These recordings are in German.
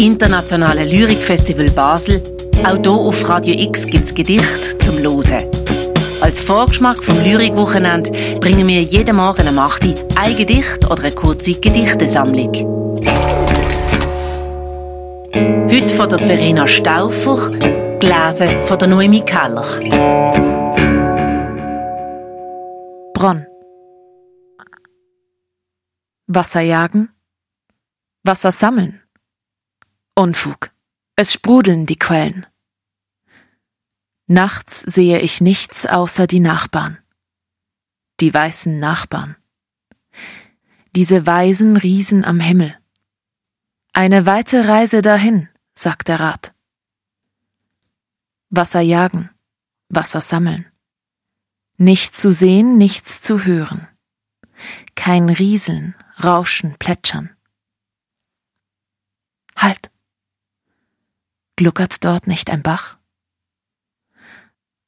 internationale Lyrikfestival Basel. Auch hier auf Radio X gibt es Gedichte zum Losen. Als Vorgeschmack vom Lyrikwochenende bringen wir jeden Morgen am 8 Uhr ein Gedicht oder eine kurze Gedichtesammlung. Heute von der Verena Stauffer, gelesen von der Noemi Keller. Bronn. Wasser jagen, Wasser sammeln. Unfug. Es sprudeln die Quellen. Nachts sehe ich nichts außer die Nachbarn. Die weißen Nachbarn. Diese weisen Riesen am Himmel. Eine weite Reise dahin, sagt der Rat. Wasser jagen, Wasser sammeln. Nichts zu sehen, nichts zu hören. Kein Rieseln, Rauschen, Plätschern. Halt! Gluckert dort nicht ein Bach?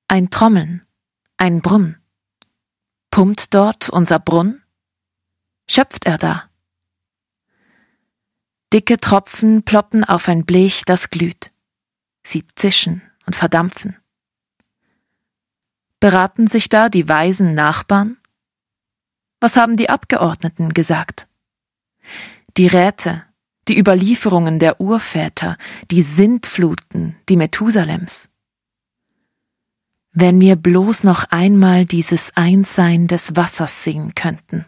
Ein Trommeln, ein Brummen. Pumpt dort unser Brunn? Schöpft er da? Dicke Tropfen ploppen auf ein Blech, das glüht. Sie zischen und verdampfen. Beraten sich da die weisen Nachbarn? Was haben die Abgeordneten gesagt? Die Räte, die Überlieferungen der Urväter, die Sintfluten, die Methusalems. Wenn wir bloß noch einmal dieses Einssein des Wassers sehen könnten.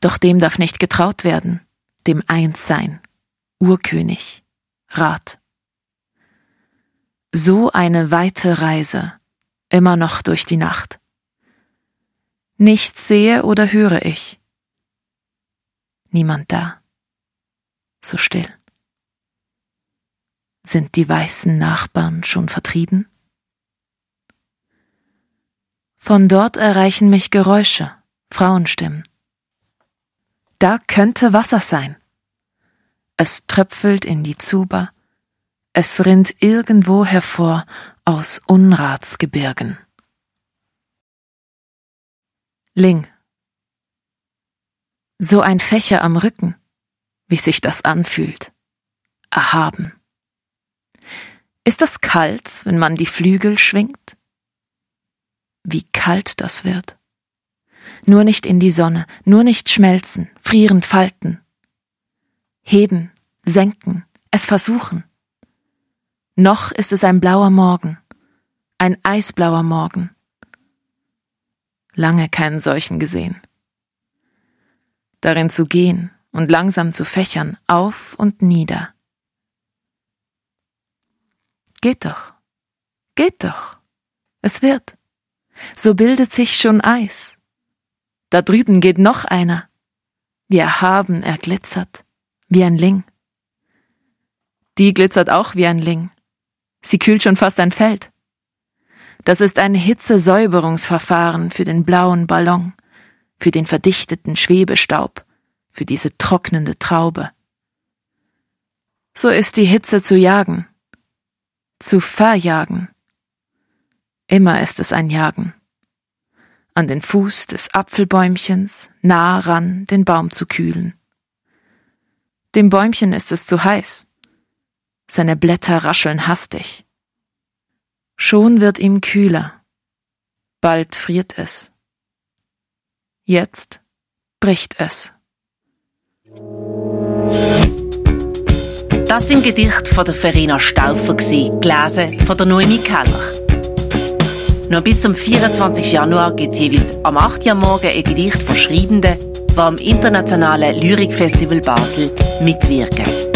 Doch dem darf nicht getraut werden, dem Einssein, Urkönig, Rat. So eine weite Reise, immer noch durch die Nacht. Nichts sehe oder höre ich. Niemand da. So still. Sind die weißen Nachbarn schon vertrieben? Von dort erreichen mich Geräusche, Frauenstimmen. Da könnte Wasser sein. Es tröpfelt in die Zuber, es rinnt irgendwo hervor aus Unratsgebirgen. Ling. So ein Fächer am Rücken, wie sich das anfühlt. Erhaben. Ist das kalt, wenn man die Flügel schwingt? Wie kalt das wird. Nur nicht in die Sonne, nur nicht schmelzen, frierend falten. Heben, senken, es versuchen. Noch ist es ein blauer Morgen, ein eisblauer Morgen. Lange keinen solchen gesehen. Darin zu gehen und langsam zu fächern, auf und nieder. Geht doch, geht doch, es wird. So bildet sich schon Eis. Da drüben geht noch einer. Wie erhaben er glitzert, wie ein Ling. Die glitzert auch wie ein Ling. Sie kühlt schon fast ein Feld. Das ist ein Hitzesäuberungsverfahren für den blauen Ballon, für den verdichteten Schwebestaub, für diese trocknende Traube. So ist die Hitze zu jagen, zu verjagen. Immer ist es ein Jagen. An den Fuß des Apfelbäumchens, nah ran, den Baum zu kühlen. Dem Bäumchen ist es zu heiß. Seine Blätter rascheln hastig. Schon wird ihm kühler. Bald friert es. Jetzt bricht es. Das sind Gedichte von der Verena Stauffer, gelesen von der Noemi Keller. Noch bis zum 24. Januar gibt es jeweils am 8. Uhr morgen ein Gedicht von Schreibenden, die am Internationalen Lyrikfestival Basel mitwirken.